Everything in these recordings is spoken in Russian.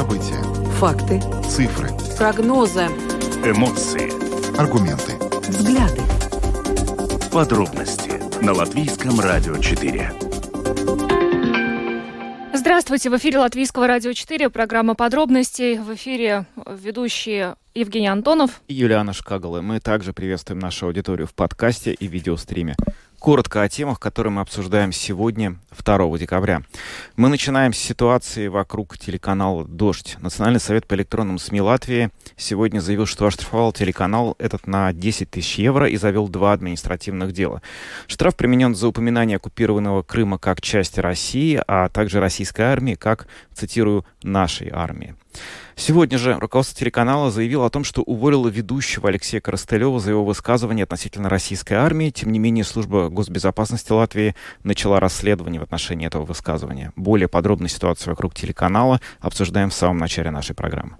События. Факты. Цифры. Прогнозы. Эмоции. Аргументы. Взгляды. Подробности на Латвийском радио 4. Здравствуйте, в эфире Латвийского радио 4, программа подробностей. В эфире ведущие Евгений Антонов и Юлиана Шкагала. Мы также приветствуем нашу аудиторию в подкасте и видеостриме. Коротко о темах, которые мы обсуждаем сегодня, 2 декабря. Мы начинаем с ситуации вокруг телеканала «Дождь». Национальный совет по электронным СМИ Латвии сегодня заявил, что оштрафовал телеканал этот на 10 тысяч евро и завел два административных дела. Штраф применен за упоминание оккупированного Крыма как части России, а также российской армии как, цитирую, «нашей армии». Сегодня же руководство телеканала заявило о том, что уволило ведущего Алексея Коростылева за его высказывание относительно российской армии. Тем не менее, служба госбезопасности Латвии начала расследование в отношении этого высказывания. Более подробную ситуацию вокруг телеканала обсуждаем в самом начале нашей программы.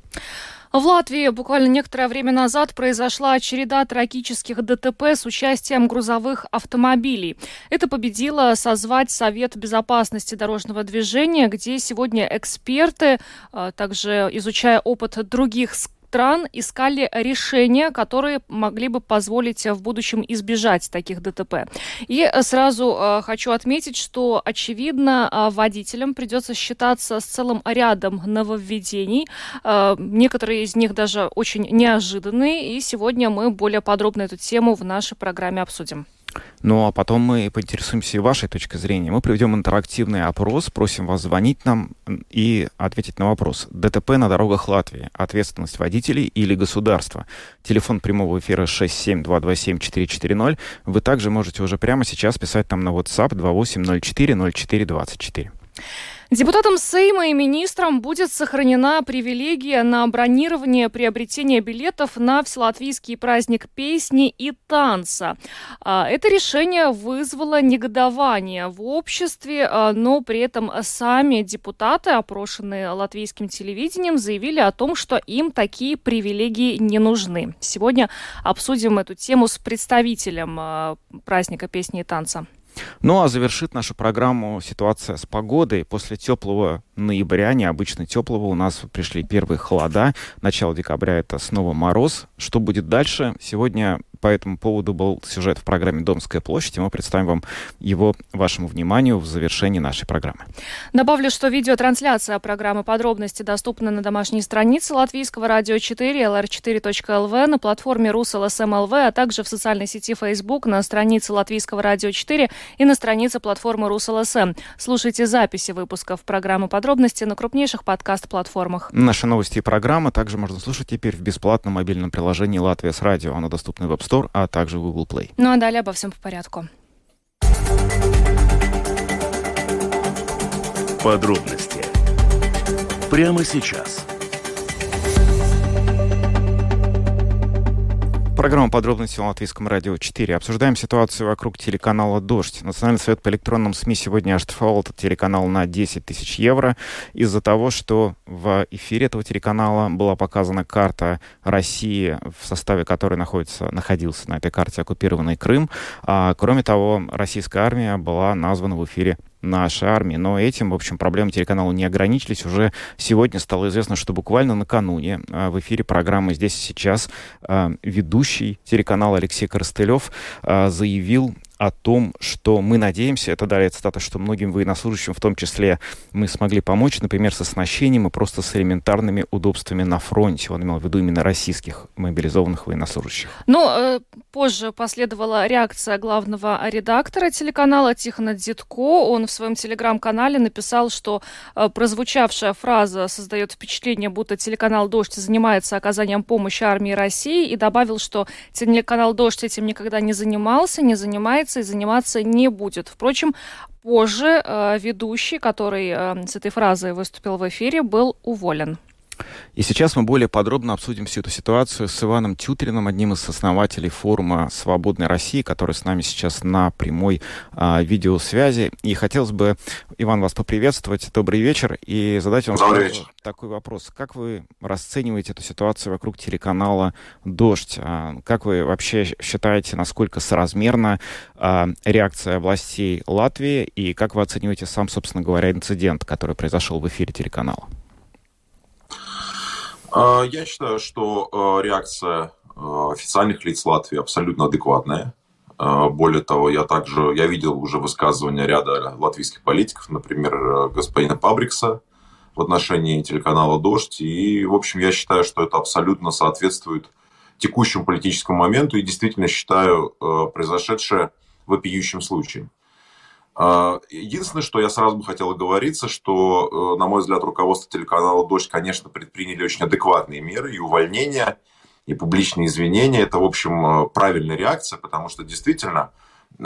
В Латвии буквально некоторое время назад произошла череда трагических ДТП с участием грузовых автомобилей. Это победило созвать Совет безопасности дорожного движения, где сегодня эксперты, а, также изучая опыт других стран искали решения, которые могли бы позволить в будущем избежать таких ДТП. И сразу э, хочу отметить, что, очевидно, э, водителям придется считаться с целым рядом нововведений. Э, некоторые из них даже очень неожиданные. И сегодня мы более подробно эту тему в нашей программе обсудим. Ну а потом мы поинтересуемся и вашей точкой зрения. Мы проведем интерактивный опрос, просим вас звонить нам и ответить на вопрос. ДТП на дорогах Латвии. Ответственность водителей или государства? Телефон прямого эфира 67227-440. Вы также можете уже прямо сейчас писать нам на WhatsApp 28040424. Депутатам Сейма и министрам будет сохранена привилегия на бронирование приобретения билетов на Вселатвийский праздник песни и танца. А, это решение вызвало негодование в обществе, а, но при этом сами депутаты, опрошенные латвийским телевидением, заявили о том, что им такие привилегии не нужны. Сегодня обсудим эту тему с представителем а, праздника песни и танца. Ну а завершит нашу программу ситуация с погодой. После теплого ноября, необычно теплого, у нас пришли первые холода. Начало декабря это снова мороз. Что будет дальше? Сегодня по этому поводу был сюжет в программе «Домская площадь», и мы представим вам его вашему вниманию в завершении нашей программы. Добавлю, что видеотрансляция программы «Подробности» доступна на домашней странице Латвийского радио 4, lr4.lv, на платформе РусЛСМЛВ, а также в социальной сети Facebook, на странице Латвийского радио 4 и на странице платформы РусЛСМ. Слушайте записи выпусков программы «Подробности» на крупнейших подкаст-платформах. Наши новости и программы также можно слушать теперь в бесплатном мобильном приложении «Латвия с радио». Оно доступно в App Store, а также в Google Play. Ну а далее обо всем по порядку. Подробности прямо сейчас. Программа «Подробности» на Латвийском радио 4. Обсуждаем ситуацию вокруг телеканала «Дождь». Национальный совет по электронным СМИ сегодня оштрафовал этот телеканал на 10 тысяч евро из-за того, что в эфире этого телеканала была показана карта России, в составе которой находится, находился на этой карте оккупированный Крым. А, кроме того, российская армия была названа в эфире нашей армии. Но этим, в общем, проблемы телеканала не ограничились. Уже сегодня стало известно, что буквально накануне а, в эфире программы «Здесь и сейчас» а, ведущий телеканала Алексей Коростылев а, заявил о том, что мы надеемся, это далее цитата, что многим военнослужащим, в том числе, мы смогли помочь, например, с оснащением и просто с элементарными удобствами на фронте. Он имел в виду именно российских мобилизованных военнослужащих. Но э, позже последовала реакция главного редактора телеканала Тихона Дзитко. Он в своем телеграм-канале написал, что э, прозвучавшая фраза создает впечатление, будто телеканал «Дождь» занимается оказанием помощи армии России и добавил, что телеканал «Дождь» этим никогда не занимался, не занимается занимается и заниматься не будет. Впрочем, позже э, ведущий, который э, с этой фразой выступил в эфире, был уволен. И сейчас мы более подробно обсудим всю эту ситуацию с Иваном Тютриным, одним из основателей форума «Свободной России», который с нами сейчас на прямой а, видеосвязи. И хотелось бы, Иван, вас поприветствовать. Добрый вечер. И задать вам такой вопрос. Как вы расцениваете эту ситуацию вокруг телеканала «Дождь»? А, как вы вообще считаете, насколько соразмерна а, реакция властей Латвии? И как вы оцениваете сам, собственно говоря, инцидент, который произошел в эфире телеканала? А, я считаю, что а, реакция а, официальных лиц Латвии абсолютно адекватная. Более того, я также я видел уже высказывания ряда латвийских политиков, например, господина Пабрикса в отношении телеканала «Дождь». И, в общем, я считаю, что это абсолютно соответствует текущему политическому моменту и действительно считаю произошедшее вопиющим случаем. А, единственное, что я сразу бы хотел оговориться, что, э, на мой взгляд, руководство телеканала «Дождь», конечно, предприняли очень адекватные меры и увольнения, и публичные извинения. Это, в общем, э, правильная реакция, потому что действительно э,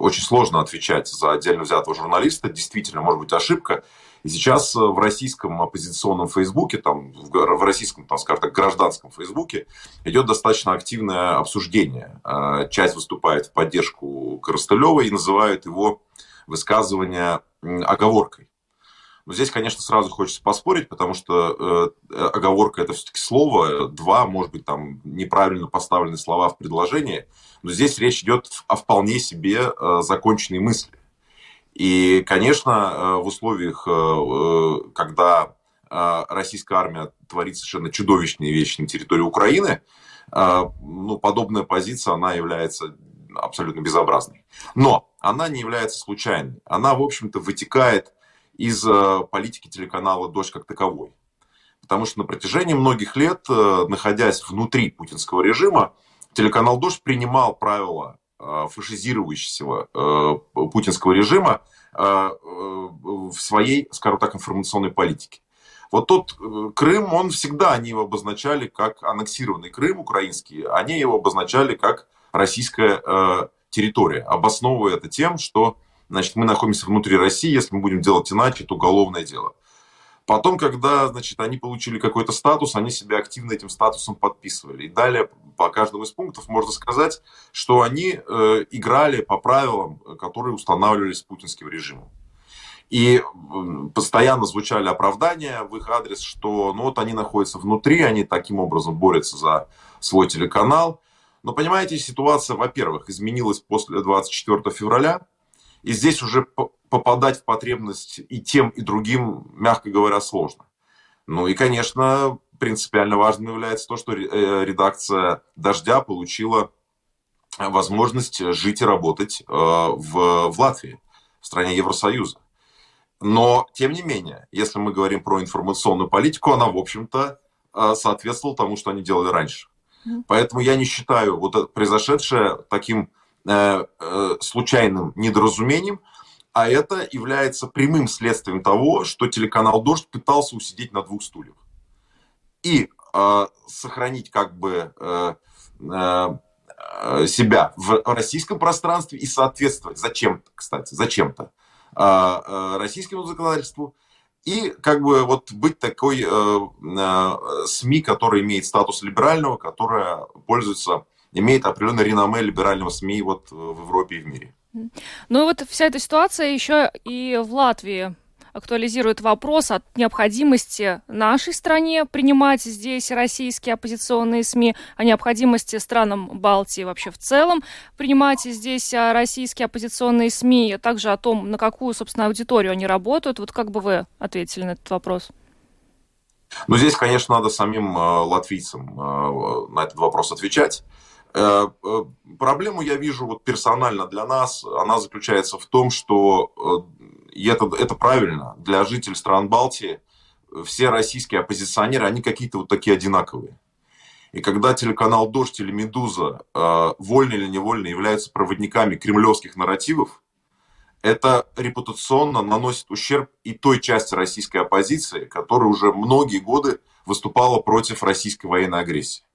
очень сложно отвечать за отдельно взятого журналиста. Действительно, может быть ошибка. Сейчас э, в российском оппозиционном Фейсбуке, там, в российском, там, скажем так, гражданском Фейсбуке идет достаточно активное обсуждение. Э, часть выступает в поддержку Коростылева и называют его высказывание оговоркой. Но здесь, конечно, сразу хочется поспорить, потому что э, оговорка это все-таки слово, два, может быть, там неправильно поставлены слова в предложении, но здесь речь идет о вполне себе э, законченной мысли. И, конечно, э, в условиях, э, э, когда российская армия творит совершенно чудовищные вещи на территории Украины, ну, подобная позиция, она является абсолютно безобразной. Но она не является случайной. Она, в общем-то, вытекает из политики телеканала «Дождь» как таковой. Потому что на протяжении многих лет, находясь внутри путинского режима, телеканал «Дождь» принимал правила фашизирующего э, путинского режима э, в своей, скажем так, информационной политике. Вот тот Крым, он всегда, они его обозначали как аннексированный Крым украинский, они его обозначали как российская территория, обосновывая это тем, что значит, мы находимся внутри России, если мы будем делать иначе, это уголовное дело. Потом, когда значит, они получили какой-то статус, они себя активно этим статусом подписывали. И далее по каждому из пунктов можно сказать, что они э, играли по правилам, которые устанавливались путинским режимом. И постоянно звучали оправдания в их адрес, что ну вот они находятся внутри, они таким образом борются за свой телеканал. Но понимаете, ситуация, во-первых, изменилась после 24 февраля, и здесь уже попадать в потребность и тем, и другим, мягко говоря, сложно. Ну и, конечно, принципиально важным является то, что э, редакция «Дождя» получила возможность жить и работать э, в, в Латвии, в стране Евросоюза. Но, тем не менее, если мы говорим про информационную политику, она, в общем-то, э, соответствовала тому, что они делали раньше. Поэтому я не считаю вот это произошедшее таким случайным недоразумением, а это является прямым следствием того, что телеканал «Дождь» пытался усидеть на двух стульях. И э, сохранить как бы э, э, себя в российском пространстве и соответствовать зачем-то, кстати, зачем-то э, э, российскому законодательству и как бы вот быть такой э, э, СМИ, который имеет статус либерального, которая пользуется, имеет определенное реноме либерального СМИ вот в Европе и в мире. Ну и вот вся эта ситуация еще и в Латвии актуализирует вопрос о необходимости нашей стране принимать здесь российские оппозиционные СМИ, о необходимости странам Балтии вообще в целом принимать здесь а, российские оппозиционные СМИ, а также о том, на какую, собственно, аудиторию они работают. Вот как бы вы ответили на этот вопрос? Ну, здесь, конечно, надо самим э, латвийцам э, на этот вопрос отвечать. Э, э, проблему я вижу вот персонально для нас, она заключается в том, что, э, и это, это правильно, для жителей стран Балтии все российские оппозиционеры, они какие-то вот такие одинаковые. И когда телеканал «Дождь» или «Медуза» вольно или невольно являются проводниками кремлевских нарративов, это репутационно наносит ущерб и той части российской оппозиции, которая уже многие годы выступала против российской военной агрессии.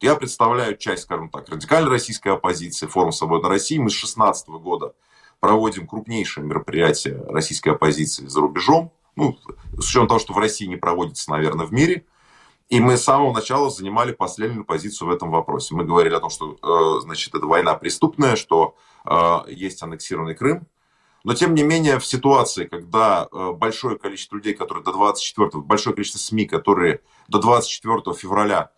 Я представляю часть, скажем так, радикальной российской оппозиции, форум «Свободной России». Мы с 2016 года проводим крупнейшее мероприятие российской оппозиции за рубежом. Ну, с учетом того, что в России не проводится, наверное, в мире. И мы с самого начала занимали последнюю позицию в этом вопросе. Мы говорили о том, что, э, значит, это война преступная, что э, есть аннексированный Крым. Но, тем не менее, в ситуации, когда э, большое количество людей, которые до 24, большое количество СМИ, которые до 24 февраля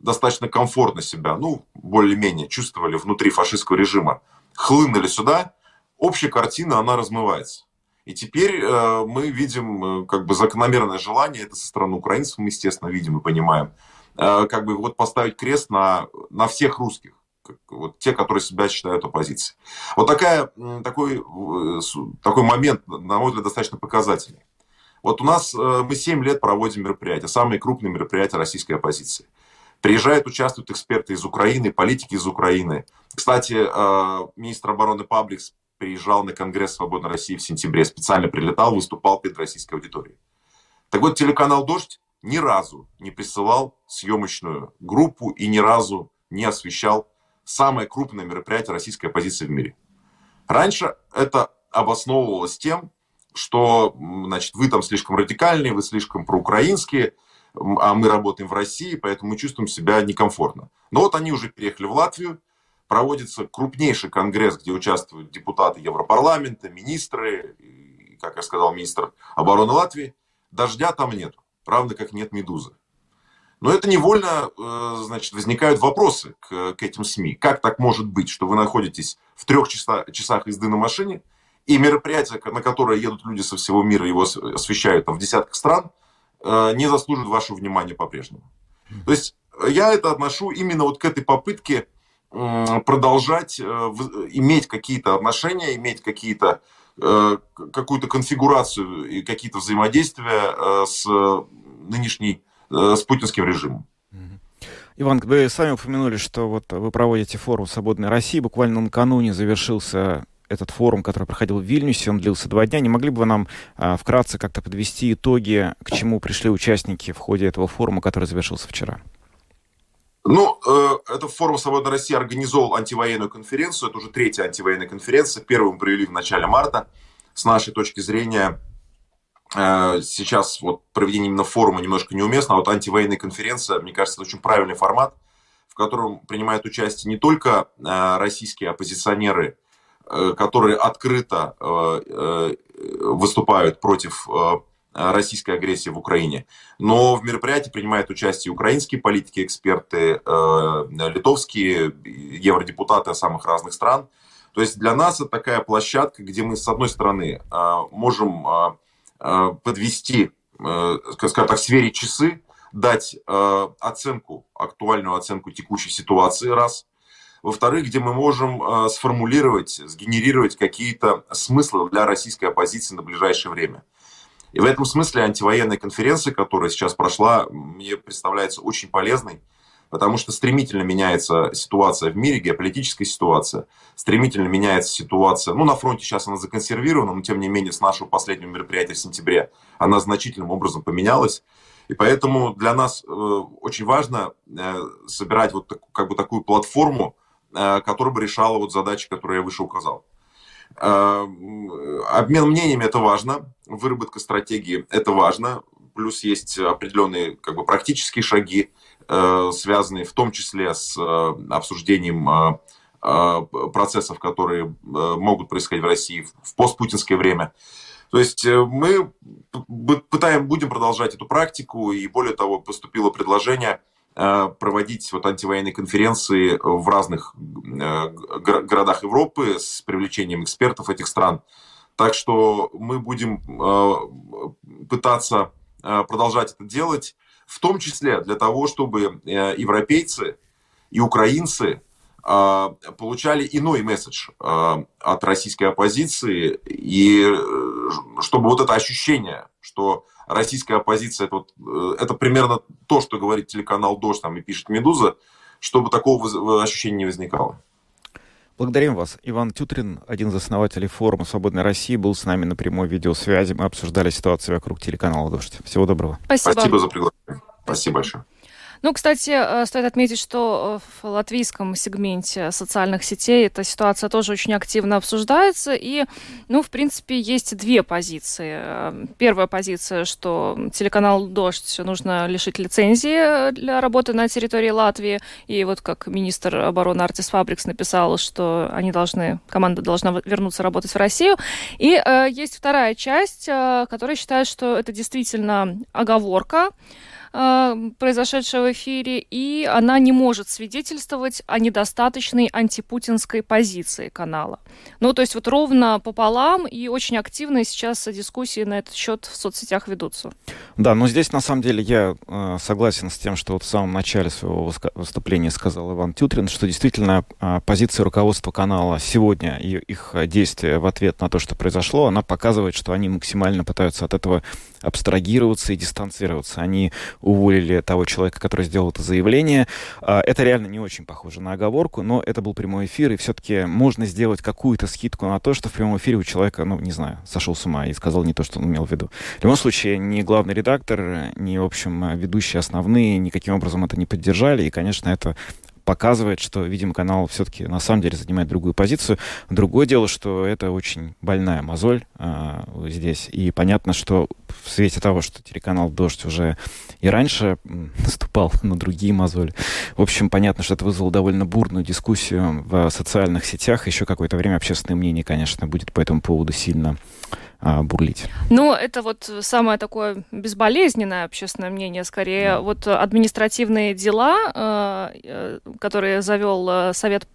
достаточно комфортно себя, ну, более-менее чувствовали внутри фашистского режима, хлынули сюда, общая картина, она размывается. И теперь э, мы видим э, как бы закономерное желание, это со стороны украинцев мы, естественно, видим и понимаем, э, как бы вот поставить крест на, на всех русских, как, вот те, которые себя считают оппозицией. Вот такая, такой, э, такой момент, на мой взгляд, достаточно показательный. Вот у нас э, мы 7 лет проводим мероприятия, самые крупные мероприятия российской оппозиции. Приезжают, участвуют эксперты из Украины, политики из Украины. Кстати, э, министр обороны Пабликс приезжал на Конгресс Свободной России в сентябре, специально прилетал, выступал перед российской аудиторией. Так вот, телеканал «Дождь» ни разу не присылал съемочную группу и ни разу не освещал самое крупное мероприятие российской оппозиции в мире. Раньше это обосновывалось тем, что значит, вы там слишком радикальные, вы слишком проукраинские, а мы работаем в России, поэтому мы чувствуем себя некомфортно. Но вот они уже переехали в Латвию, проводится крупнейший конгресс, где участвуют депутаты Европарламента, министры, и, как я сказал, министр обороны Латвии. Дождя там нет, равно как нет медузы. Но это невольно, э, значит, возникают вопросы к, к этим СМИ. Как так может быть, что вы находитесь в трех часа, часах езды на машине, и мероприятие, на которое едут люди со всего мира, его освещают там, в десятках стран, не заслуживает вашего внимания по-прежнему. То есть я это отношу именно вот к этой попытке продолжать э, иметь какие-то отношения, иметь какие-то какую-то конфигурацию и какие-то взаимодействия с нынешней Э, с путинским режимом. Иван, вы сами упомянули, что вот вы проводите форум «Свободной России». Буквально накануне завершился этот форум, который проходил в Вильнюсе, он длился два дня. Не могли бы вы нам а, вкратце как-то подвести итоги, к чему пришли участники в ходе этого форума, который завершился вчера? Ну, э, это форум «Свободной России» организовал антивоенную конференцию. Это уже третья антивоенная конференция. Первую мы провели в начале марта. С нашей точки зрения, Э, сейчас вот проведение именно форума немножко неуместно, а вот антивоенная конференция, мне кажется, это очень правильный формат, в котором принимают участие не только э, российские оппозиционеры, которые открыто выступают против российской агрессии в Украине. Но в мероприятии принимают участие украинские политики, эксперты, литовские, евродепутаты самых разных стран. То есть для нас это такая площадка, где мы, с одной стороны, можем Э, подвести, э, скажем так, сверить часы, дать э, оценку, актуальную оценку текущей ситуации, раз. Во-вторых, где мы можем сформулировать, сгенерировать какие-то смыслы для российской оппозиции на ближайшее время. И в этом смысле антивоенная конференция, которая сейчас прошла, мне представляется очень полезной, потому что стремительно меняется ситуация в мире, геополитическая ситуация, стремительно меняется ситуация, ну, на фронте сейчас она законсервирована, но тем не менее с нашего последнего мероприятия в сентябре она значительным образом поменялась. И поэтому для нас э, очень важно э, собирать вот так, как бы такую платформу, э, которая бы решала вот задачи, которые я выше указал. Э, обмен мнениями это важно, выработка стратегии это важно, плюс есть определенные как бы практические шаги, Э, связанные в том числе с э, обсуждением э, процессов, которые могут происходить в России в постпутинское время. То есть мы пытаем, будем продолжать эту практику, и более того, поступило предложение проводить вот антивоенные конференции в разных городах Европы с привлечением экспертов этих стран. Так что мы будем пытаться продолжать это делать в том числе для того, чтобы э, европейцы и украинцы э, получали иной месседж э, от российской оппозиции, и чтобы вот это ощущение, что российская оппозиция, это, вот, это примерно то, что говорит телеканал «Дождь» там, и пишет «Медуза», чтобы такого ощущения не возникало. Благодарим вас. Иван Тютрин, один из основателей форума «Свободной России», был с нами на прямой видеосвязи. Мы обсуждали ситуацию вокруг телеканала «Дождь». Всего доброго. Спасибо, Спасибо за приглашение. Спасибо большое. Ну, кстати, э, стоит отметить, что э, в латвийском сегменте социальных сетей эта ситуация тоже очень активно обсуждается. И, ну, в принципе, есть две позиции. Э, первая позиция, что телеканал «Дождь» нужно лишить лицензии для работы на территории Латвии. И вот как министр обороны Артис Фабрикс написал, что они должны, команда должна вернуться работать в Россию. И э, есть вторая часть, э, которая считает, что это действительно оговорка, э, произошедшее в эфире, и она не может свидетельствовать о недостаточной антипутинской позиции канала. Ну, то есть вот ровно пополам, и очень активные сейчас дискуссии на этот счет в соцсетях ведутся. Да, но здесь на самом деле я э, согласен с тем, что вот в самом начале своего выступления сказал Иван Тютрин, что действительно э, позиция руководства канала сегодня и их действия в ответ на то, что произошло, она показывает, что они максимально пытаются от этого абстрагироваться и дистанцироваться. Они уволили того человека, который сделал это заявление. Э, это реально не очень похоже на оговорку, но это был прямой эфир, и все-таки можно сделать какую-то скидку на то, что в прямом эфире у человека, ну, не знаю, сошел с ума и сказал не то, что он имел в виду. В любом случае, ни главный редактор, ни, в общем, ведущие основные никаким образом это не поддержали, и, конечно, это показывает, что, видимо, канал все-таки на самом деле занимает другую позицию. Другое дело, что это очень больная мозоль а, здесь. И понятно, что в свете того, что телеканал «Дождь» уже и раньше наступал на другие мозоли, в общем, понятно, что это вызвало довольно бурную дискуссию в социальных сетях. Еще какое-то время общественное мнение, конечно, будет по этому поводу сильно а, бурлить. Ну, это вот самое такое безболезненное общественное мнение, скорее. Да. Вот административные дела, э, э, которые завел э, Совет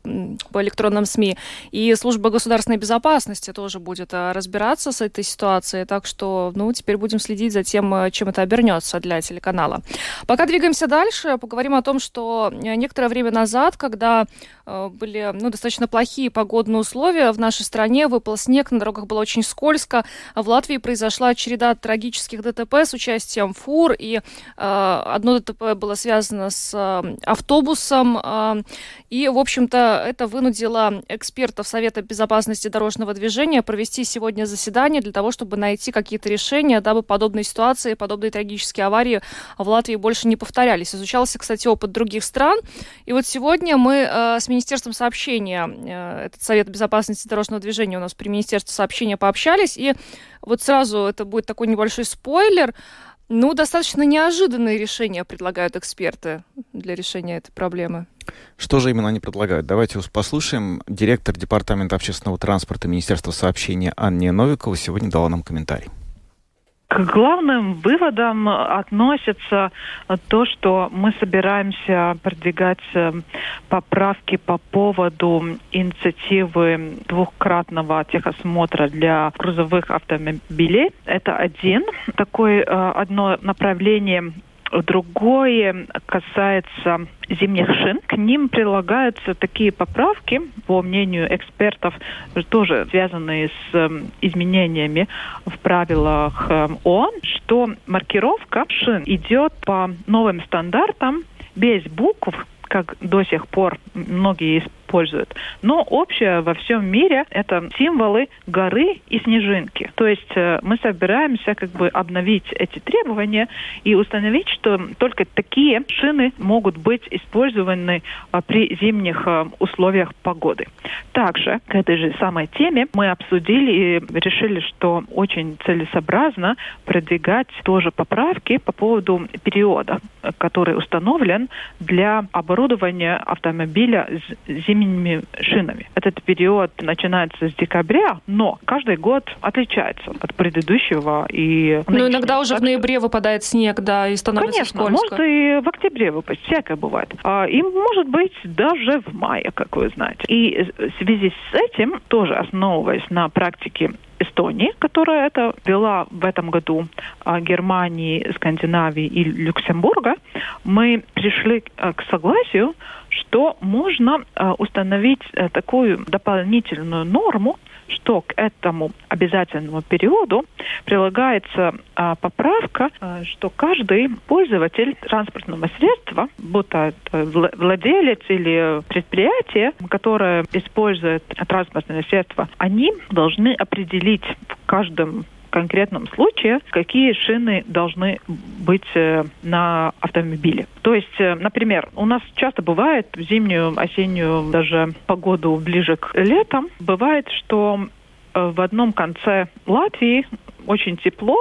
по электронным СМИ, и Служба государственной безопасности тоже будет разбираться с этой ситуацией. Так что, ну, теперь будем следить за тем, чем это обернется для телеканала. Пока двигаемся дальше, поговорим о том, что некоторое время назад, когда были ну, достаточно плохие погодные условия в нашей стране, выпал снег, на дорогах было очень скользко, в Латвии произошла череда трагических ДТП с участием фур, и э, одно ДТП было связано с э, автобусом, э, и, в общем-то, это вынудило экспертов Совета безопасности дорожного движения провести сегодня заседание для того, чтобы найти какие-то решения, дабы подобные ситуации, подобные трагические аварии в Латвии больше не повторялись. Изучался, кстати, опыт других стран, и вот сегодня мы э, с Министерством сообщения, э, этот Совет безопасности дорожного движения у нас при Министерстве сообщения пообщались, и вот сразу это будет такой небольшой спойлер. Ну, достаточно неожиданные решения предлагают эксперты для решения этой проблемы. Что же именно они предлагают? Давайте послушаем. Директор Департамента общественного транспорта Министерства сообщения Анна Новикова сегодня дала нам комментарий. К главным выводам относится то, что мы собираемся продвигать э, поправки по поводу инициативы двухкратного техосмотра для грузовых автомобилей. Это один такой э, одно направление Другое касается зимних шин. К ним прилагаются такие поправки, по мнению экспертов, тоже связанные с эм, изменениями в правилах эм, ООН, что маркировка шин идет по новым стандартам без букв, как до сих пор многие используют. Но общее во всем мире это символы горы и снежинки. То есть э, мы собираемся как бы обновить эти требования и установить, что только такие шины могут быть использованы а, при зимних а, условиях погоды. Также к этой же самой теме мы обсудили и решили, что очень целесообразно продвигать тоже поправки по поводу периода, который установлен для оборудования автомобиля зимними зимними шинами. Этот период начинается с декабря, но каждый год отличается от предыдущего. И ну, иногда уже в ноябре выпадает снег, да, и становится Конечно, скользко. может и в октябре выпасть, всякое бывает. А, и может быть даже в мае, как вы знаете. И в связи с этим, тоже основываясь на практике Эстонии, которая это вела в этом году а, Германии, Скандинавии и Люксембурга, мы пришли а, к согласию, что можно а, установить э, такую дополнительную норму, что к этому обязательному периоду прилагается а, поправка, а, что каждый пользователь транспортного средства, будто владелец или предприятие, которое использует транспортное средство, они должны определить в каждом конкретном случае, какие шины должны быть э, на автомобиле. То есть, э, например, у нас часто бывает в зимнюю, осеннюю даже погоду ближе к летам, бывает, что э, в одном конце Латвии очень тепло,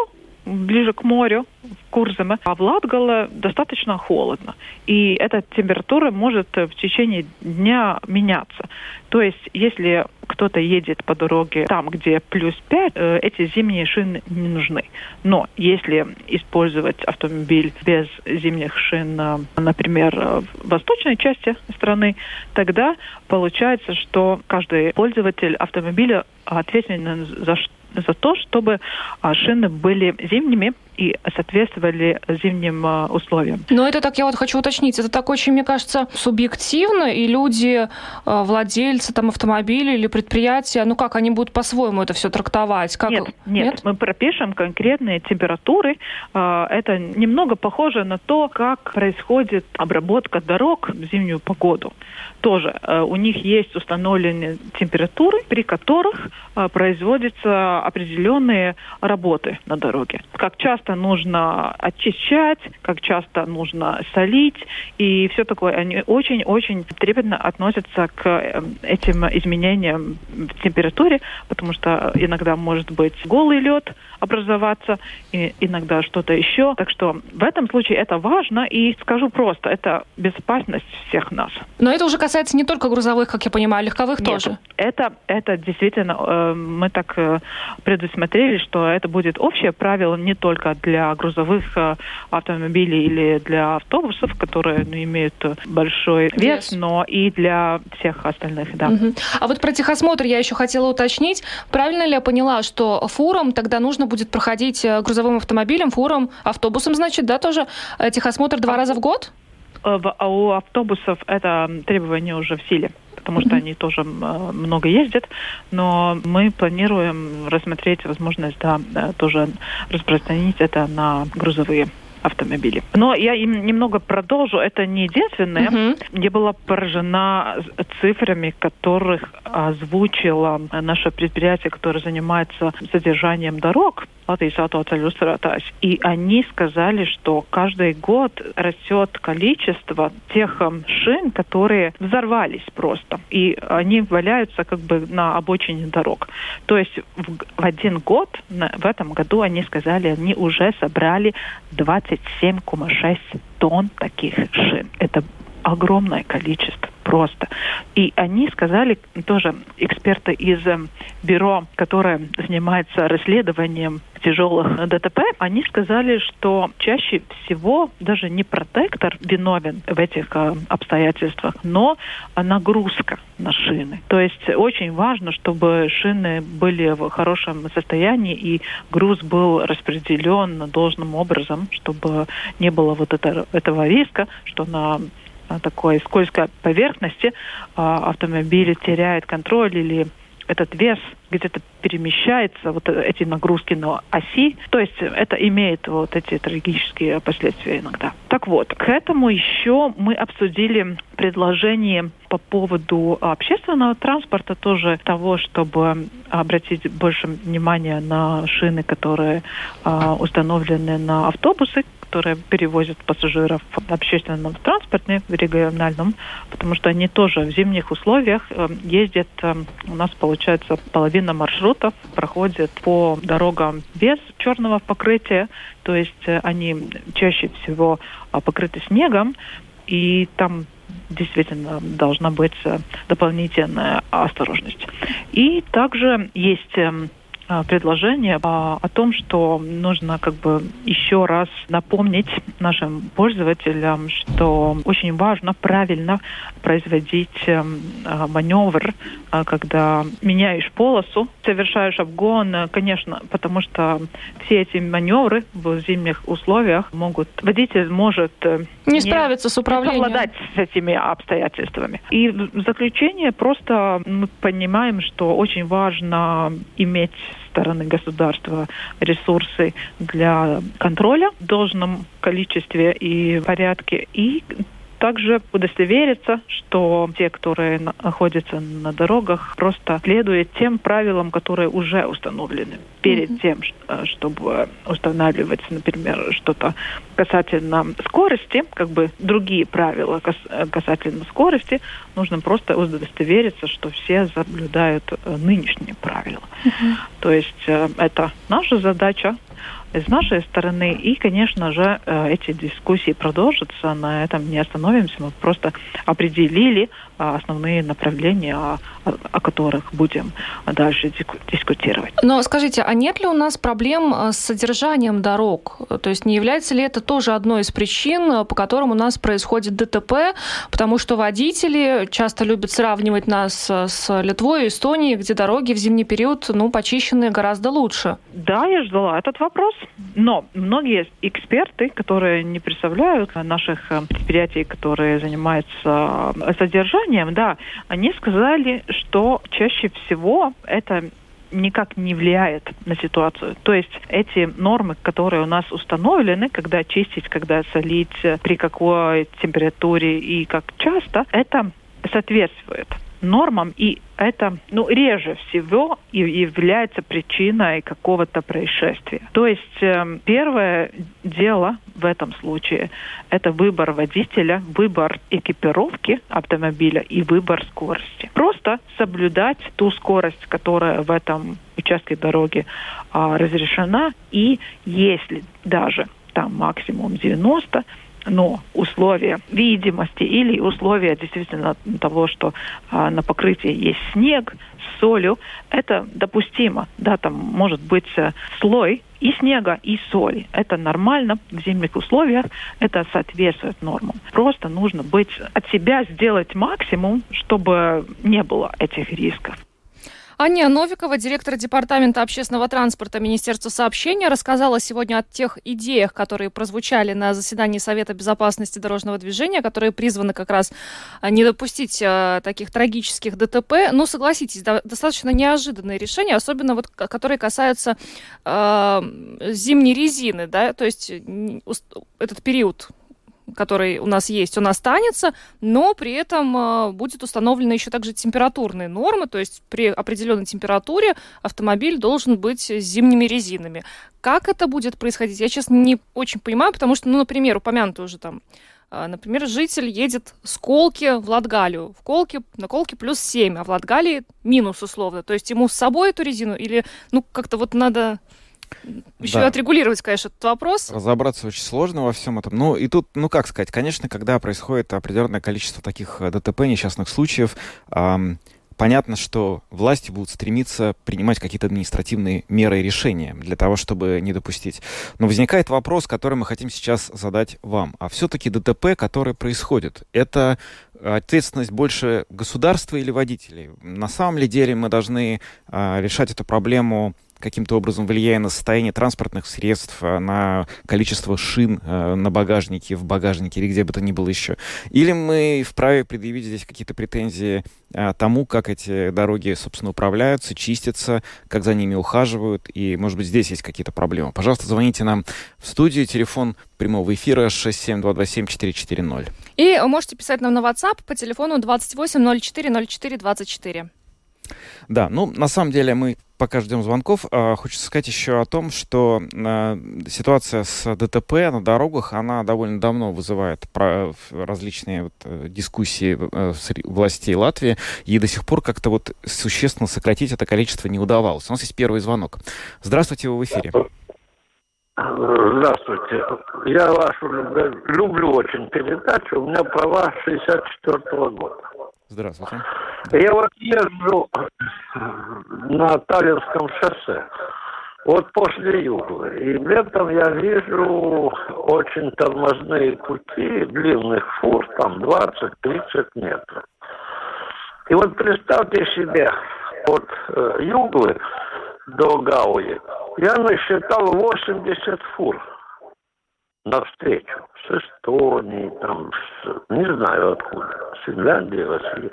ближе к морю, в Курзаме, а в Латгале достаточно холодно. И эта температура может в течение дня меняться. То есть, если кто-то едет по дороге там, где плюс 5, э, эти зимние шины не нужны. Но если использовать автомобиль без зимних шин, э, например, в восточной части страны, тогда получается, что каждый пользователь автомобиля ответственен за, за то, чтобы а, шины были зимними и соответствовали зимним а, условиям. Но это так, я вот хочу уточнить, это так очень, мне кажется, субъективно, и люди, а, владельцы там автомобилей или предприятия, ну как, они будут по-своему это все трактовать? Как... Нет, нет, нет, мы пропишем конкретные температуры. А, это немного похоже на то, как происходит обработка дорог в зимнюю погоду. Тоже у них есть установленные температуры, при которых производятся определенные работы на дороге. Как часто часто нужно очищать, как часто нужно солить и все такое. Они очень-очень трепетно относятся к эм, этим изменениям в температуре, потому что иногда может быть голый лед образоваться, и иногда что-то еще. Так что в этом случае это важно, и скажу просто, это безопасность всех нас. Но это уже касается не только грузовых, как я понимаю, легковых Нет, тоже. Это, это действительно, э, мы так э, предусмотрели, что это будет общее правило не только для грузовых э, автомобилей или для автобусов, которые ну, имеют большой вес, yes. но и для всех остальных, да. Угу. А вот про техосмотр я еще хотела уточнить. Правильно ли я поняла, что фурам тогда нужно будет проходить э, грузовым автомобилем, фурам, автобусом, значит, да, тоже? Техосмотр два раза в год? А у автобусов это требование уже в силе потому что они тоже много ездят, но мы планируем рассмотреть возможность, да, тоже распространить это на грузовые автомобили. Но я им немного продолжу. Это не единственное. Uh-huh. Я была поражена цифрами, которых озвучило наше предприятие, которое занимается содержанием дорог. Латвijas autoceļu uzturētājs. И они сказали, что каждый год растет количество тех шин, которые взорвались просто. И они валяются как бы на обочине дорог. То есть в один год, в этом году, они сказали, они уже собрали 27,6 тонн таких шин. Это огромное количество просто. И они сказали, тоже эксперты из э, бюро, которое занимается расследованием тяжелых ДТП, они сказали, что чаще всего даже не протектор виновен в этих э, обстоятельствах, но нагрузка на шины. То есть очень важно, чтобы шины были в хорошем состоянии и груз был распределен должным образом, чтобы не было вот это, этого риска, что на такой скользкой поверхности а, автомобиль теряет контроль или этот вес где-то перемещается, вот эти нагрузки на оси. То есть это имеет вот эти трагические последствия иногда. Так вот, к этому еще мы обсудили предложение по поводу общественного транспорта тоже того, чтобы обратить больше внимания на шины, которые э, установлены на автобусы, которые перевозят пассажиров в общественном транспорте, в региональном, потому что они тоже в зимних условиях э, ездят, э, у нас получается половина маршрутов проходит по дорогам без черного покрытия, то есть э, они чаще всего покрыты снегом, и там действительно должна быть дополнительная осторожность. И также есть эм, а, предложение а, о том, что нужно как бы еще раз напомнить нашим пользователям, что очень важно правильно производить эм, а, маневр, когда меняешь полосу, совершаешь обгон, конечно, потому что все эти маневры в зимних условиях могут, водитель может э, не, не справиться с управлением, совладать с этими обстоятельствами. И в заключение просто мы понимаем, что очень важно иметь стороны государства ресурсы для контроля в должном количестве и порядке и также удостовериться, что те, которые находятся на дорогах, просто следуют тем правилам, которые уже установлены перед mm-hmm. тем, э, чтобы устанавливать, например, что-то касательно скорости, как бы другие правила касательно скорости, нужно просто удостовериться, что все соблюдают э, нынешние правила. Mm-hmm. То есть э, это наша задача с нашей стороны. И, конечно же, э, эти дискуссии продолжатся, на этом не остановимся. Мы просто определили основные направления, о, о которых будем дальше дискутировать. Но скажите, а нет ли у нас проблем э, с содержанием дорог? То есть не является ли это тоже одной из причин, по которым у нас происходит ДТП? Потому что водители часто любят сравнивать нас с Литвой и Эстонией, где дороги в зимний период ну, почищены гораздо лучше. Да, я ждала этот вопрос. Но многие эксперты, которые не представляют наших э, предприятий, которые занимаются э, содержанием, да, они сказали, что чаще всего это никак не влияет на ситуацию. То есть эти нормы, которые у нас установлены, когда чистить, когда солить, при какой температуре и как часто, это соответствует нормам, и это ну, реже всего является причиной какого-то происшествия. То есть э, первое дело в этом случае это выбор водителя, выбор экипировки автомобиля и выбор скорости. Просто соблюдать ту скорость, которая в этом участке дороги э, разрешена, и если даже там максимум 90, но условия видимости или условия действительно того, что а, на покрытии есть снег с солью, это допустимо. Да, там может быть а, слой и снега, и соли. Это нормально в зимних условиях, это соответствует нормам. Просто нужно быть от себя сделать максимум, чтобы не было этих рисков. Аня Новикова, директор Департамента общественного транспорта Министерства сообщения, рассказала сегодня о тех идеях, которые прозвучали на заседании Совета безопасности дорожного движения, которые призваны как раз а, не допустить э, таких трагических ДТП. Ну, согласитесь, достаточно неожиданные решения, особенно вот которые касаются э, зимней резины, да, то есть этот период который у нас есть, он останется, но при этом э, будет установлена еще также температурные нормы, то есть при определенной температуре автомобиль должен быть с зимними резинами. Как это будет происходить, я, честно, не очень понимаю, потому что, ну, например, упомянутый уже там э, Например, житель едет с Колки в Латгалию. В Колке, на Колке плюс 7, а в Латгалии минус условно. То есть ему с собой эту резину или, ну, как-то вот надо еще да. отрегулировать, конечно, этот вопрос. Разобраться очень сложно во всем этом. Ну, и тут, ну, как сказать, конечно, когда происходит определенное количество таких э, ДТП, несчастных случаев, эм, понятно, что власти будут стремиться принимать какие-то административные меры и решения для того, чтобы не допустить. Но возникает вопрос, который мы хотим сейчас задать вам. А все-таки ДТП, которые происходят, это ответственность больше государства или водителей? На самом ли деле мы должны э, решать эту проблему каким-то образом влияя на состояние транспортных средств, э, на количество шин э, на багажнике, в багажнике или где бы то ни было еще. Или мы вправе предъявить здесь какие-то претензии э, тому, как эти дороги, собственно, управляются, чистятся, как за ними ухаживают, и, может быть, здесь есть какие-то проблемы. Пожалуйста, звоните нам в студию, телефон прямого эфира 67227-440. И можете писать нам на WhatsApp по телефону 28040424. Да, ну, на самом деле мы пока ждем звонков, а, хочется сказать еще о том, что а, ситуация с ДТП на дорогах, она довольно давно вызывает различные э, дискуссии э, властей Латвии, и до сих пор как-то вот существенно сократить это количество не удавалось. У нас есть первый звонок. Здравствуйте, вы в эфире. Здравствуйте. Я вашу люблю, люблю очень передачу. У меня права 64 -го года. Здравствуйте. Я вот езжу на Таллинском шоссе. Вот после Юглы. И летом я вижу очень тормозные пути длинных фур, там 20-30 метров. И вот представьте себе, от э, Юглы до Гауи я насчитал 80 фур навстречу. С Эстонией, там, с, не знаю откуда, с Финляндии, России.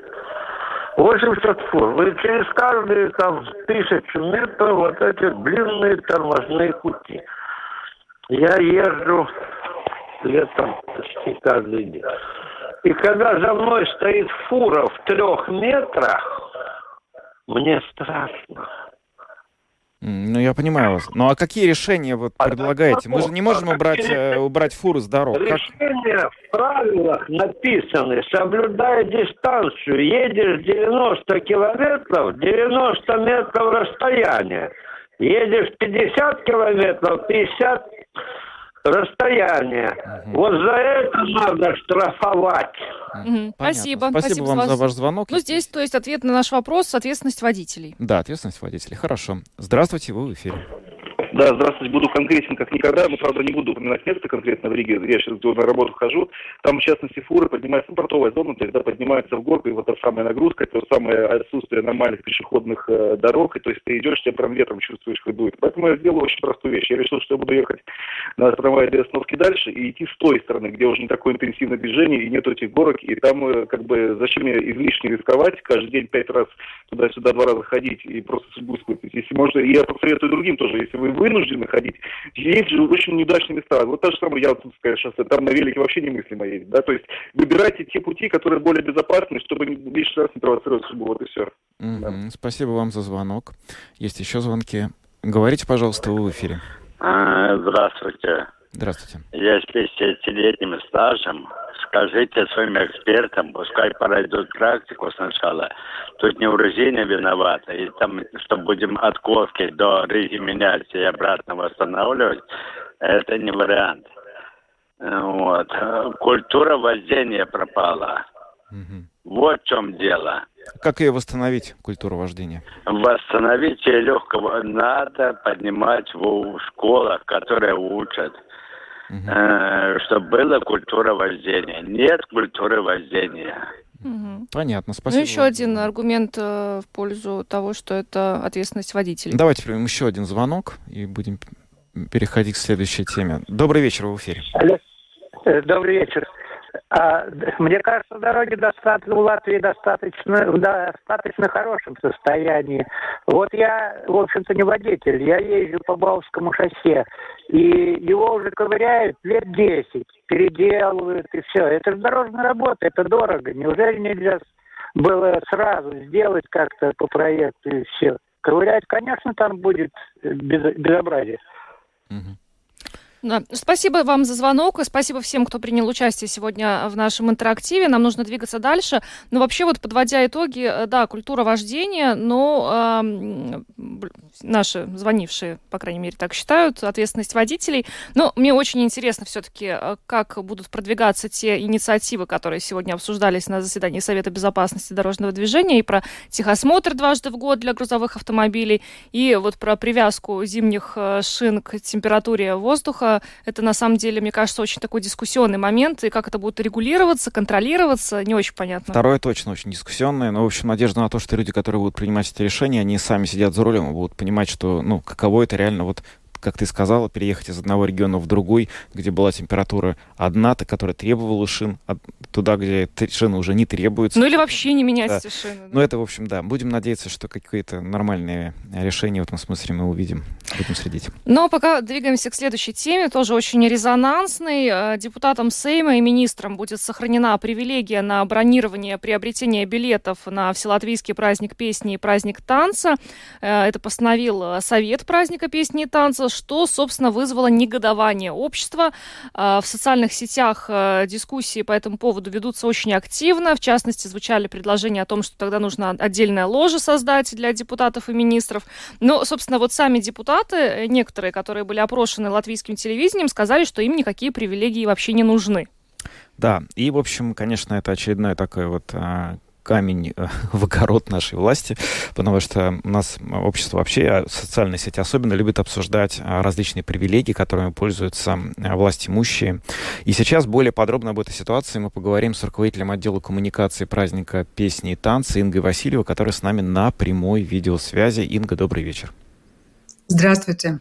80 фур. Вы через каждые там тысячу метров вот эти длинные тормозные пути. Я езжу летом почти каждый день. И когда за мной стоит фура в трех метрах, мне страшно. Ну, я понимаю вас. Ну, а какие решения вот а предлагаете? Мы же не можем убрать, э, убрать фуру с дорог. Решения как? в правилах написаны. Соблюдая дистанцию, едешь 90 километров, 90 метров расстояния. Едешь 50 километров, 50 расстояние. Угу. Вот за это надо штрафовать. Угу. Спасибо. Спасибо. Спасибо вам за ваш звонок. Ну, здесь, то есть, ответ на наш вопрос – ответственность водителей. Да, ответственность водителей. Хорошо. Здравствуйте, вы в эфире. Да, здравствуйте, буду конкретен как никогда, но, правда, не буду упоминать место конкретно в Риге, я сейчас на работу хожу, там, в частности, фуры поднимаются, портовая зона, когда поднимается в горку, и вот та самая нагрузка, то самое отсутствие нормальных пешеходных э, дорог, и то есть ты идешь, тебя прям ветром чувствуешь, как дует. Поэтому я сделал очень простую вещь, я решил, что я буду ехать на трамвае две остановки дальше и идти с той стороны, где уже не такое интенсивное движение, и нет этих горок, и там, э, как бы, зачем мне излишне рисковать, каждый день пять раз туда-сюда два раза ходить и просто судьбу испытывать. Если можно, я посоветую другим тоже, если вы вынуждены ходить. Есть же очень неудачные места. Вот та же самая Ялтинское шоссе, там на велике вообще немыслимо ездить. Да? То есть выбирайте те пути, которые более безопасны, чтобы лишний раз не провоцировать судьбу. Вот и все. Mm-hmm. Да. Спасибо вам за звонок. Есть еще звонки. Говорите, пожалуйста, вы в эфире. А, здравствуйте. Здравствуйте. Я с 50-летним стажем. Скажите своим экспертам, пускай пройдут практику сначала. Тут неврузение виновата. И там, что будем от Ковки до Риги менять и обратно восстанавливать, это не вариант. Вот. Культура вождения пропала. Угу. Вот в чем дело. Как ее восстановить, культуру вождения? Восстановить ее легкого надо поднимать в школах, которые учат угу. э, чтобы была культура вождения. Нет культуры вождения. Угу. Понятно, спасибо. Ну, еще один аргумент э, в пользу того, что это ответственность водителей. Давайте примем еще один звонок и будем переходить к следующей теме. Добрый вечер, в эфире. Алло. Э, добрый вечер. А, мне кажется, дороги достаточно, в Латвии достаточно, в достаточно хорошем состоянии. Вот я, в общем-то, не водитель, я езжу по Балтскому шоссе, и его уже ковыряют лет 10, переделывают и все. Это же дорожная работа, это дорого. Неужели нельзя было сразу сделать как-то по проекту и все? Ковырять, конечно, там будет без, безобразие. Угу. Да. Спасибо вам за звонок, и спасибо всем, кто принял участие сегодня в нашем интерактиве. Нам нужно двигаться дальше. Но вообще вот подводя итоги, э, да, культура вождения, но э, наши звонившие, по крайней мере, так считают, ответственность водителей. Но мне очень интересно все-таки, э, как будут продвигаться те инициативы, которые сегодня обсуждались на заседании Совета безопасности дорожного движения, и про техосмотр дважды в год для грузовых автомобилей, и вот про привязку зимних э, шин к температуре воздуха Это на самом деле, мне кажется, очень такой дискуссионный момент. И как это будет регулироваться, контролироваться, не очень понятно. Второе точно очень дискуссионное. Но, в общем, надежда на то, что люди, которые будут принимать эти решения, они сами сидят за рулем и будут понимать, что, ну, каково это реально вот как ты сказала, переехать из одного региона в другой, где была температура одна, та, которая требовала шин, а туда, где шины уже не требуются. Ну или вообще не менять да. шины. Да. Ну это, в общем, да. Будем надеяться, что какие-то нормальные решения в этом смысле мы увидим. Будем следить. Но пока двигаемся к следующей теме, тоже очень резонансной. Э, депутатам Сейма и министрам будет сохранена привилегия на бронирование приобретение билетов на Вселатвийский праздник песни и праздник танца. Э, это постановил Совет праздника песни и танца что, собственно, вызвало негодование общества. А, в социальных сетях э, дискуссии по этому поводу ведутся очень активно. В частности, звучали предложения о том, что тогда нужно отдельное ложе создать для депутатов и министров. Но, собственно, вот сами депутаты, э, некоторые, которые были опрошены латвийским телевидением, сказали, что им никакие привилегии вообще не нужны. Да, и, в общем, конечно, это очередное такое вот а, камень э, в огород нашей власти, потому что у нас общество вообще, а социальные сети особенно любят обсуждать а, различные привилегии, которыми пользуются власть имущие. И сейчас более подробно об этой ситуации мы поговорим с руководителем отдела коммуникации праздника песни и танцы Ингой Васильевой, которая с нами на прямой видеосвязи. Инга, добрый вечер. Здравствуйте.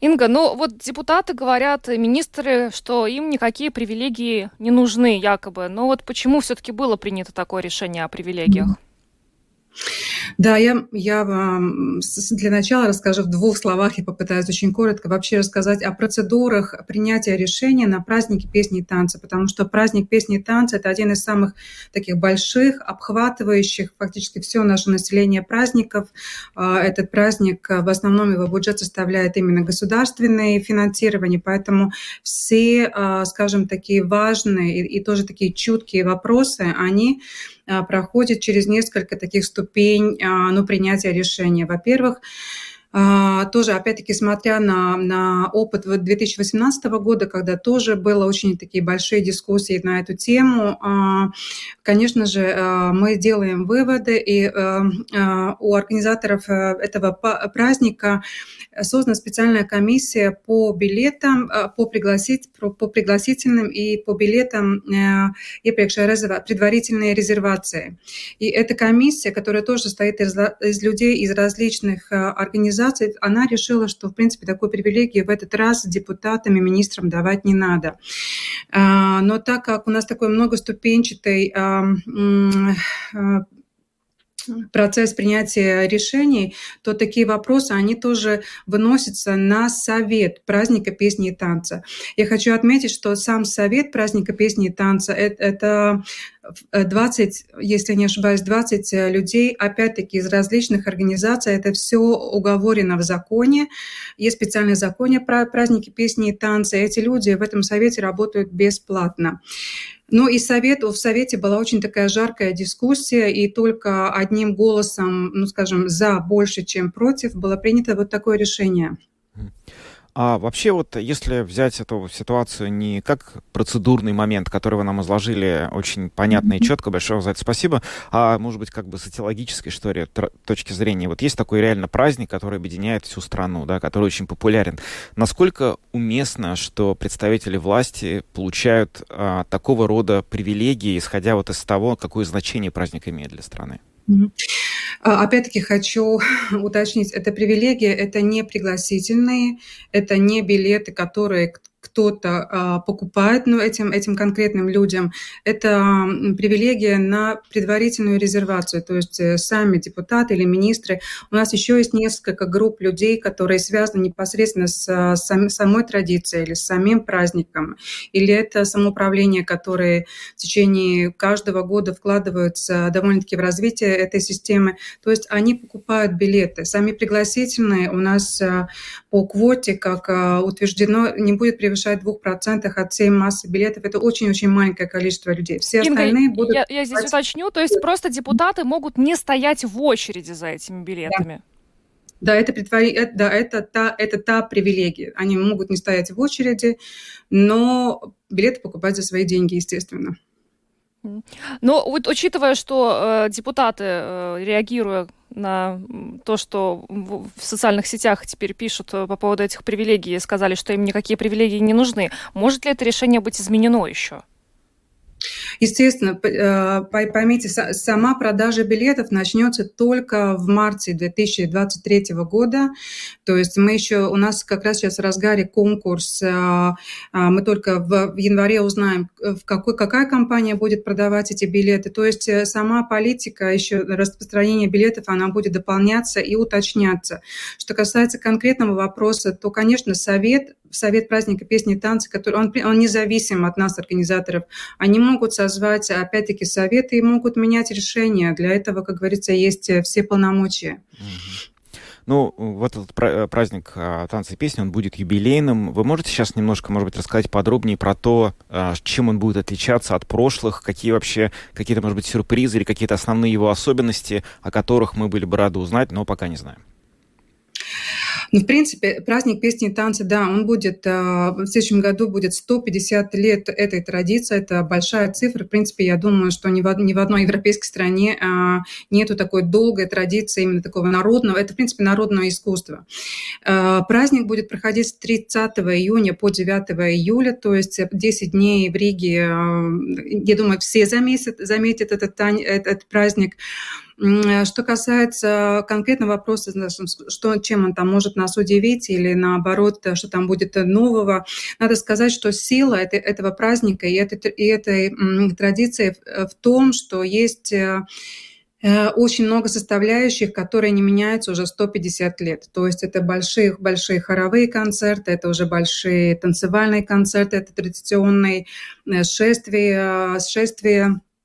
Инга, ну вот депутаты говорят, министры, что им никакие привилегии не нужны, якобы. Но вот почему все-таки было принято такое решение о привилегиях? Да, я, я для начала расскажу в двух словах, я попытаюсь очень коротко вообще рассказать о процедурах принятия решения на празднике песни и танца, потому что праздник песни и танца – это один из самых таких больших, обхватывающих фактически все наше население праздников. А, этот праздник, в основном его бюджет составляет именно государственное финансирование, поэтому все, а, скажем, такие важные и, и тоже такие чуткие вопросы, они а, проходит через несколько таких ступень а, ну, принятия решения. Во-первых, тоже, опять-таки, смотря на, на опыт 2018 года, когда тоже было очень такие большие дискуссии на эту тему, а, конечно же, а, мы делаем выводы, и у организаторов э, этого праздника создана специальная комиссия по билетам, по, пригласить, по пригласительным и по билетам iepriekšējā резерва, предварительные резервации. И эта комиссия, которая тоже состоит из, из людей из различных организаций, организации, она решила, что, в принципе, такой привилегии в этот раз депутатам и министрам давать не надо. А, но так как у нас такой многоступенчатый а, а, процесс принятия решений, то такие вопросы, они тоже выносятся на совет праздника песни и танца. Я хочу отметить, что сам совет праздника песни и танца это, это 20, если не ошибаюсь, 20 людей, опять-таки из различных организаций. Это все уговорено в законе. Есть специальное законе про праздники песни и танца. Эти люди в этом совете работают бесплатно. Ну и совет, в Совете была очень такая жаркая дискуссия, и только одним голосом, ну скажем, за больше, чем против, было принято вот такое решение. А вообще вот, если взять эту ситуацию не как процедурный момент, который вы нам изложили очень понятно и четко, большое за это спасибо, а может быть как бы социологической, что ли, точки зрения. Вот есть такой реально праздник, который объединяет всю страну, да, который очень популярен. Насколько уместно, что представители власти получают а, такого рода привилегии, исходя вот из того, какое значение праздник имеет для страны? А, опять-таки хочу уточнить, это привилегия, это не пригласительные, это не билеты, которые кто-то а, покупает ну, этим, этим конкретным людям, это привилегия на предварительную резервацию. То есть э, сами депутаты или министры. У нас еще есть несколько групп людей, которые связаны непосредственно с а, сам, самой традицией или с самим праздником. Или это самоуправление, которые в течение каждого года вкладываются довольно-таки в развитие этой системы. То есть они покупают билеты. Сами пригласительные у нас а, по квоте, как утверждено, не будет превышать превышает 2% от всей массы билетов. Это очень-очень маленькое количество людей. Все Инга, остальные будут... Я, я здесь уточню, то есть просто депутаты могут не стоять в очереди за этими билетами. Да. Да, это, притвори... Э, да это, та, это та привилегия. Они могут не стоять в очереди, но билеты покупать за свои деньги, естественно. Но вот учитывая, что э, депутаты, э, реагируя на то, что в социальных сетях теперь пишут э, по поводу этих привилегий, сказали, что им никакие привилегии не нужны, может ли это решение быть изменено еще? Естественно, э, поймите, сама продажа билетов начнется только в марте 2023 года. То есть мы еще, у нас как раз сейчас в разгаре конкурс, э, э, мы только в январе узнаем, в какой, какая компания будет продавать эти билеты. То есть сама политика еще распространения билетов, она будет дополняться и уточняться. Что касается конкретного вопроса, то, конечно, совет Совет праздника песни и танцы, который он, он независим от нас, организаторов. Они могут созвать, опять-таки, советы и могут менять решения. Для этого, как говорится, есть э, все полномочия. Ну, вот этот э, праздник а, танца и песни, он будет юбилейным. Вы можете сейчас немножко, может быть, рассказать подробнее про то, а, чем он будет отличаться от прошлых, какие вообще, какие-то, может быть, сюрпризы или какие-то основные его особенности, о которых мы были бы рады узнать, но пока не знаем. Ну, в принципе, праздник песни и танца, да, он будет, а, в следующем году будет 150 лет этой традиции, это большая цифра. В принципе, я думаю, что ни в, ни в одной европейской стране а, нету такой долгой традиции именно такого народного, это, в принципе, народное искусство. А, праздник будет проходить с 30 июня по 9 июля, то есть 10 дней в Риге, я думаю, все заметят, заметят этот, этот праздник. Э, что касается конкретного вопроса, что, чем он там может нас удивить или наоборот, что там будет нового, надо сказать, что сила этого праздника и этой, и этой традиции в том, что есть э, э, очень много составляющих, которые не меняются уже 150 лет. То есть это большие, большие хоровые концерты, это уже большие танцевальные концерты, это традиционные шествия, шествия Э,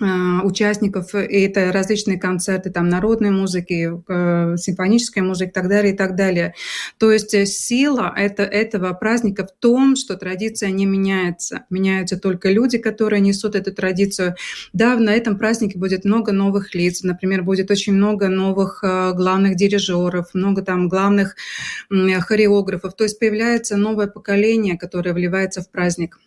участников, и это различные концерты там народной музыки, э, симфонической музыки и так далее, и так далее. То есть э, сила это, этого праздника в том, что традиция не меняется. Меняются только люди, которые несут эту традицию. Да, на этом празднике будет много новых лиц, например, будет очень много новых главных дирижеров, много там главных хореографов. То есть появляется новое поколение, которое вливается в праздник.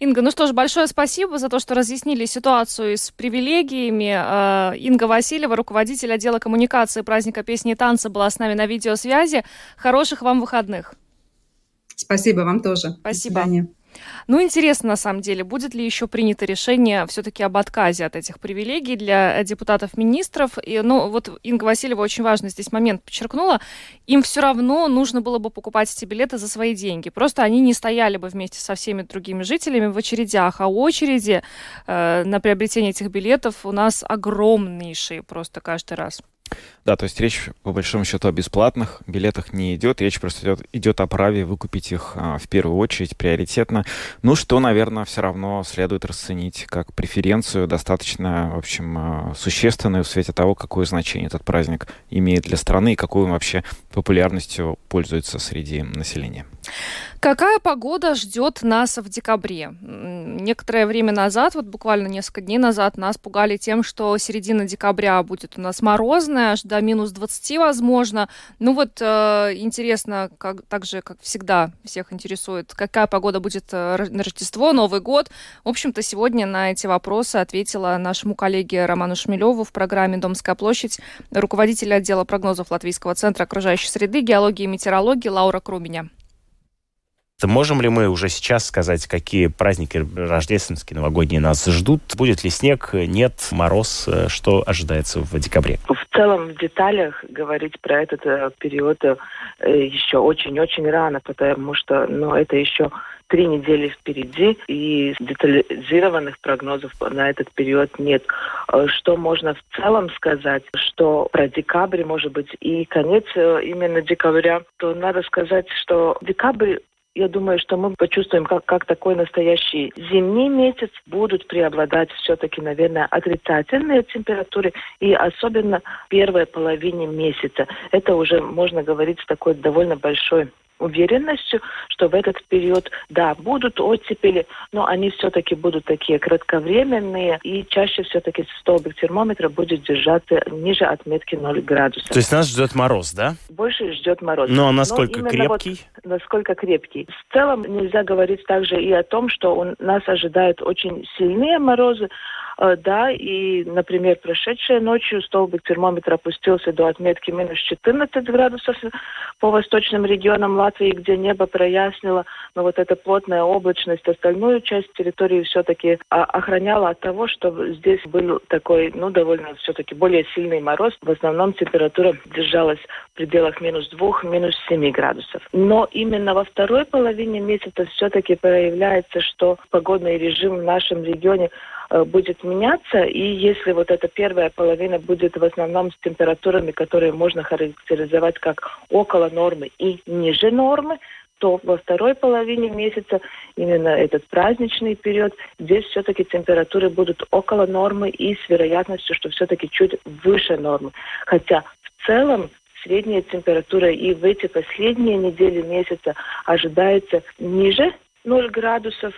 Инга, ну что ж, большое спасибо за то, что разъяснили ситуацию с привилегиями. Э, Инга Васильева, руководитель отдела коммуникации праздника песни и танца, была с нами на видеосвязи. Хороших вам выходных. Спасибо вам тоже. Спасибо. До свидания. Ну, интересно, на самом деле, будет ли еще принято решение все-таки об отказе от этих привилегий для депутатов-министров. И, ну, вот Инга Васильева очень важный здесь момент подчеркнула. Им все равно нужно было бы покупать эти билеты за свои деньги. Просто они не стояли бы вместе со всеми другими жителями в очередях. А очереди э, на приобретение этих билетов у нас огромнейшие просто каждый раз. Да, то есть речь по большому счету о бесплатных билетах не идет, речь просто идет, идет о праве выкупить их а, в первую очередь, приоритетно. Ну, что, наверное, все равно следует расценить как преференцию, достаточно, в общем, а, существенную в свете того, какое значение этот праздник имеет для страны и какую он вообще популярностью пользуется среди населения. Какая погода ждет нас в декабре? Некоторое время назад, вот буквально несколько дней назад, нас пугали тем, что середина декабря будет у нас морозная, до минус 20 возможно. Ну вот э, интересно, как, так же, как всегда, всех интересует, какая погода будет э, на Рождество, Новый год. В общем-то, сегодня на эти вопросы ответила нашему коллеге Роману Шмелеву в программе «Домская площадь» руководитель отдела прогнозов Латвийского центра окружающей среды, геологии и метеорологии Лаура Можем ли мы уже сейчас сказать, какие праздники рождественские, новогодние нас ждут? Будет ли снег, нет, мороз? Что ожидается в декабре? В целом, в деталях говорить про этот э, период э, еще очень-очень рано, потому что ну, это еще три недели впереди, и детализированных прогнозов на этот период нет. Э, что можно в целом сказать, что про декабрь, может быть, и конец именно декабря, то надо сказать, что декабрь я думаю, что мы почувствуем, как, как такой настоящий зимний месяц будут преобладать все-таки, наверное, отрицательные температуры, и особенно в первой половине месяца. Это уже можно говорить с такой довольно большой уверенностью, что в этот период, да, будут оттепели, но они все-таки будут такие кратковременные, и чаще все-таки столбик термометра будет держаться ниже отметки 0 градусов. То есть нас ждет мороз, да? Больше ждет мороз. Ну, а насколько но крепкий? Вот, насколько крепкий. В целом нельзя говорить также и о том, что у нас ожидают очень сильные морозы, Э, да, и, например, прошедшей ночью столбик термометра опустился до отметки минус 14 градусов по восточным регионам Латвии, где небо прояснило, но вот эта плотная облачность остальную часть территории все-таки а, охраняла от того, что здесь был такой, ну, довольно все-таки более сильный мороз. В основном температура держалась в пределах минус 2, минус 7 градусов. Но именно во второй половине месяца все-таки проявляется, что погодный режим в нашем регионе будет меняться, и если вот эта первая половина будет в основном с температурами, которые можно характеризовать как около нормы и ниже нормы, то во второй половине месяца, именно этот праздничный период, здесь все-таки температуры будут около нормы и с вероятностью, что все-таки чуть выше нормы. Хотя в целом средняя температура и в эти последние недели месяца ожидается ниже 0 градусов,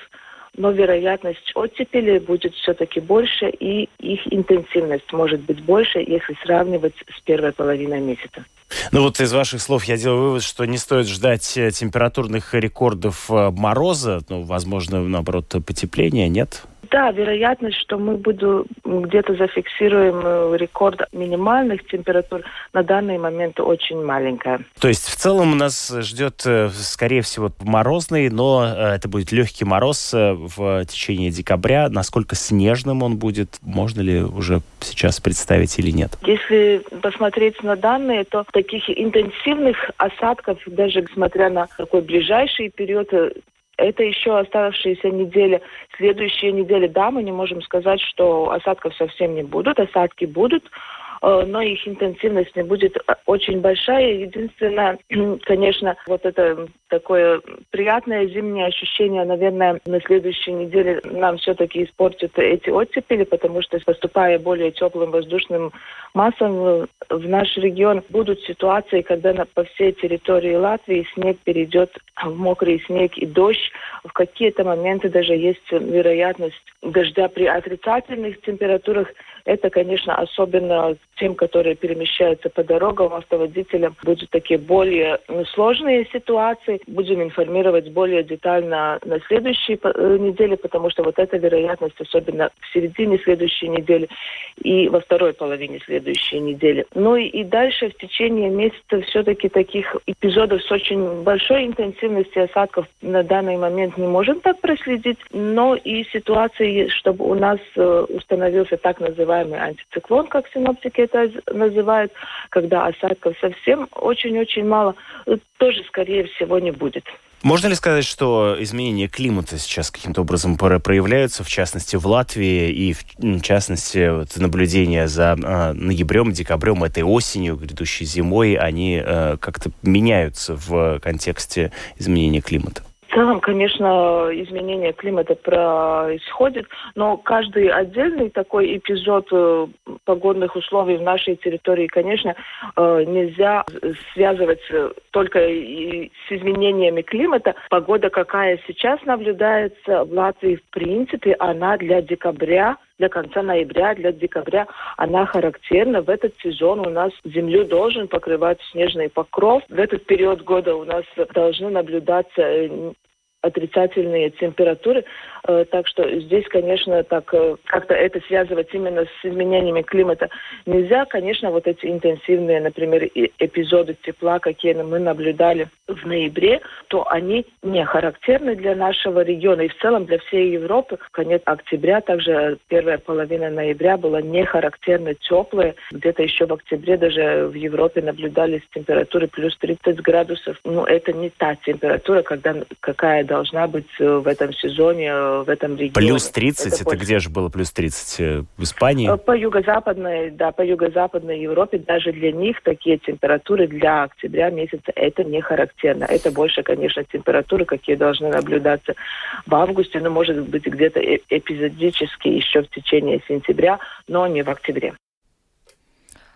но вероятность оттепели будет все-таки больше, и их интенсивность может быть больше, если сравнивать с первой половиной месяца. Ну вот из ваших слов я делаю вывод, что не стоит ждать э, температурных рекордов э, мороза, ну, возможно, наоборот, потепления, нет? Да, вероятность, что мы будем где-то зафиксируем э, рекорд минимальных температур на данный момент очень маленькая. То есть в целом нас ждет, скорее всего, морозный, но это будет легкий мороз в течение декабря. Насколько снежным он будет, можно ли уже сейчас представить или нет? Если посмотреть на данные, то таких интенсивных осадков, даже смотря на такой ближайший период, это еще оставшиеся недели. Следующие недели, да, мы не можем сказать, что осадков совсем не будут. Осадки будут, э, но их интенсивность не будет э, очень большая. Единственное, конечно, вот это такое приятное зимнее ощущение, наверное, на следующей неделе нам все-таки испортят эти оттепели, потому что поступая более теплым воздушным массам в наш регион, будут ситуации, когда по всей территории Латвии снег перейдет в мокрый снег и дождь. В какие-то моменты даже есть вероятность дождя при отрицательных температурах. Это, конечно, особенно тем, которые перемещаются по дорогам, автоводителям, будут такие более сложные ситуации. Будем информировать более детально на следующей э, неделе, потому что вот эта вероятность, особенно в середине следующей недели и во второй половине следующей недели. Ну и, и дальше в течение месяца все-таки таких эпизодов с очень большой интенсивностью осадков на данный момент не можем так проследить, но и ситуации, чтобы у нас э, установился так называемый антициклон, как синоптики это называют, когда осадков совсем очень-очень мало, э, тоже, скорее всего, не будет. Можно ли сказать, что изменения климата сейчас каким-то образом проявляются, в частности, в Латвии и, в частности, вот, наблюдения за э, ноябрем, декабрем, этой осенью, грядущей зимой, они э, как-то меняются в контексте изменения климата? В целом, конечно, изменение климата происходит, но каждый отдельный такой эпизод э, погодных условий в нашей территории, конечно, э, нельзя связывать только с изменениями климата. Погода, какая сейчас наблюдается в Латвии, в принципе, она для декабря для конца ноября, для декабря, она характерна. В этот сезон у нас землю должен покрывать снежный покров. В этот период года у нас должны наблюдаться э, отрицательные температуры. Э, так что здесь, конечно, так э, как-то это связывать именно с изменениями климата нельзя. Конечно, вот эти интенсивные, например, эпизоды тепла, какие мы наблюдали в ноябре, то они не характерны для нашего региона и в целом для всей Европы. Конец октября, также первая половина ноября была не характерно теплая. Где-то еще в октябре даже в Европе наблюдались температуры плюс 30 градусов. Но это не та температура, когда, какая должна быть э, в этом сезоне, в этом регионе. Плюс 30? Это, это где же было плюс 30? Э, в Испании? По юго-западной, да, по юго-западной Европе даже для них такие температуры для октября месяца это не характерно. Это больше, конечно, температуры, какие должны наблюдаться в августе, но может быть где-то эпизодически еще в течение сентября, но не в октябре.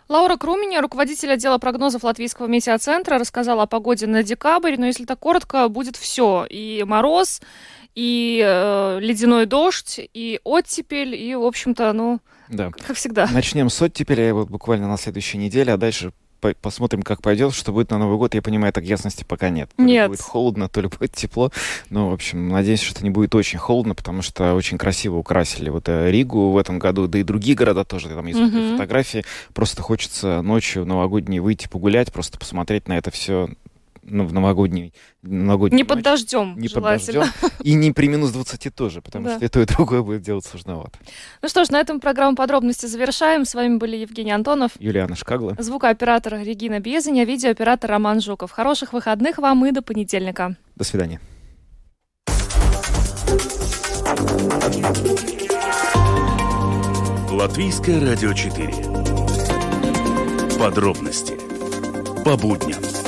Лаура Круменя, руководитель отдела прогнозов Латвийского метеоцентра, рассказала о погоде на декабрь, но если так коротко, будет все. И мороз, и э, ледяной дождь, и оттепель, и, в общем-то, ну, да. как всегда. Начнем с оттепели вот буквально на следующей неделе, а дальше посмотрим, как пойдет, что будет на Новый год. Я понимаю, так ясности пока нет. То нет. ли будет холодно, то ли будет тепло. Но, в общем, надеюсь, что это не будет очень холодно, потому что очень красиво украсили вот э, Ригу в этом году, да и другие города тоже. Там есть mm-hmm. фотографии. Просто хочется ночью новогодней выйти погулять, просто посмотреть на это все ну, в новогодний, новогодний Не ночь. под дождем, Не под дождем. И не при минус 20 тоже, потому да. что и то, и другое будет делать сложновато. Ну что ж, на этом программу подробности завершаем. С вами были Евгений Антонов. Юлиана Шкагла. Звукооператор Регина Безеня, видеооператор Роман Жуков. Хороших выходных вам и до понедельника. До свидания. Латвийское радио 4. Подробности по будням.